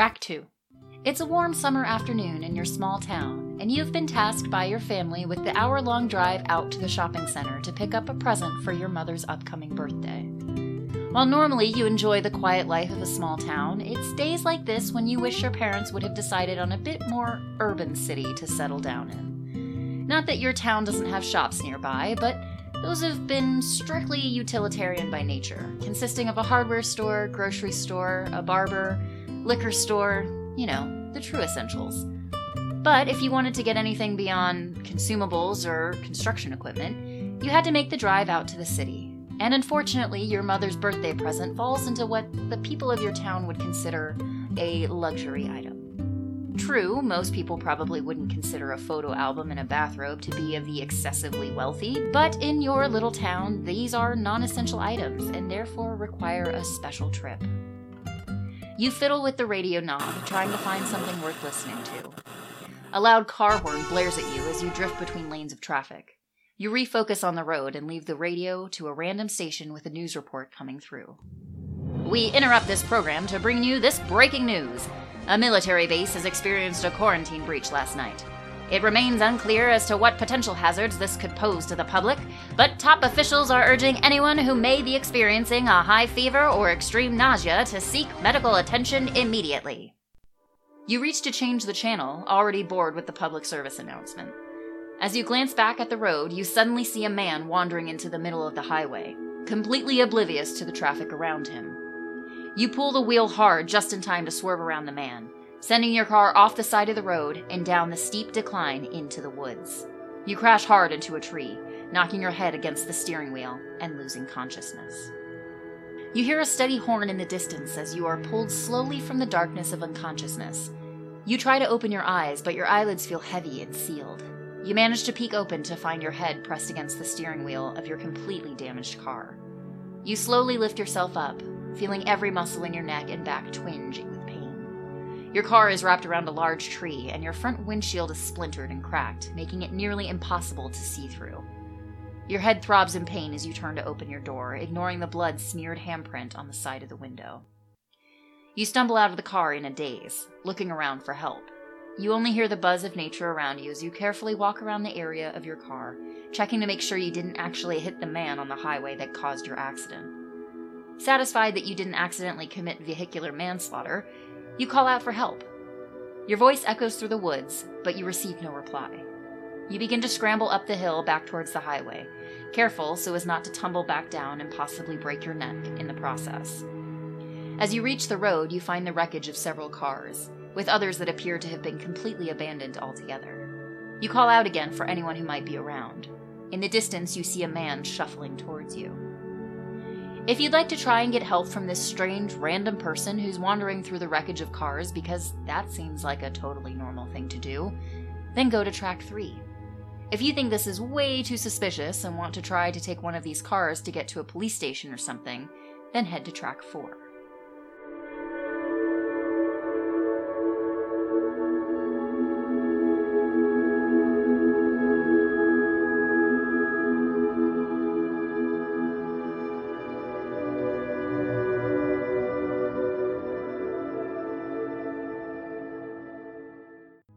Track 2. It's a warm summer afternoon in your small town, and you've been tasked by your family with the hour long drive out to the shopping center to pick up a present for your mother's upcoming birthday. While normally you enjoy the quiet life of a small town, it's days like this when you wish your parents would have decided on a bit more urban city to settle down in. Not that your town doesn't have shops nearby, but those have been strictly utilitarian by nature, consisting of a hardware store, grocery store, a barber, liquor store, you know, the true essentials. But if you wanted to get anything beyond consumables or construction equipment, you had to make the drive out to the city. And unfortunately, your mother's birthday present falls into what the people of your town would consider a luxury item. True, most people probably wouldn't consider a photo album and a bathrobe to be of the excessively wealthy, but in your little town, these are non essential items and therefore require a special trip. You fiddle with the radio knob, trying to find something worth listening to. A loud car horn blares at you as you drift between lanes of traffic. You refocus on the road and leave the radio to a random station with a news report coming through. We interrupt this program to bring you this breaking news. A military base has experienced a quarantine breach last night. It remains unclear as to what potential hazards this could pose to the public, but top officials are urging anyone who may be experiencing a high fever or extreme nausea to seek medical attention immediately. You reach to change the channel, already bored with the public service announcement. As you glance back at the road, you suddenly see a man wandering into the middle of the highway, completely oblivious to the traffic around him. You pull the wheel hard just in time to swerve around the man, sending your car off the side of the road and down the steep decline into the woods. You crash hard into a tree, knocking your head against the steering wheel and losing consciousness. You hear a steady horn in the distance as you are pulled slowly from the darkness of unconsciousness. You try to open your eyes, but your eyelids feel heavy and sealed. You manage to peek open to find your head pressed against the steering wheel of your completely damaged car. You slowly lift yourself up, feeling every muscle in your neck and back twinge with pain. Your car is wrapped around a large tree, and your front windshield is splintered and cracked, making it nearly impossible to see through. Your head throbs in pain as you turn to open your door, ignoring the blood smeared handprint on the side of the window. You stumble out of the car in a daze, looking around for help. You only hear the buzz of nature around you as you carefully walk around the area of your car, checking to make sure you didn't actually hit the man on the highway that caused your accident. Satisfied that you didn't accidentally commit vehicular manslaughter, you call out for help. Your voice echoes through the woods, but you receive no reply. You begin to scramble up the hill back towards the highway, careful so as not to tumble back down and possibly break your neck in the process. As you reach the road, you find the wreckage of several cars, with others that appear to have been completely abandoned altogether. You call out again for anyone who might be around. In the distance, you see a man shuffling towards you. If you'd like to try and get help from this strange, random person who's wandering through the wreckage of cars because that seems like a totally normal thing to do, then go to track 3. If you think this is way too suspicious and want to try to take one of these cars to get to a police station or something, then head to track 4.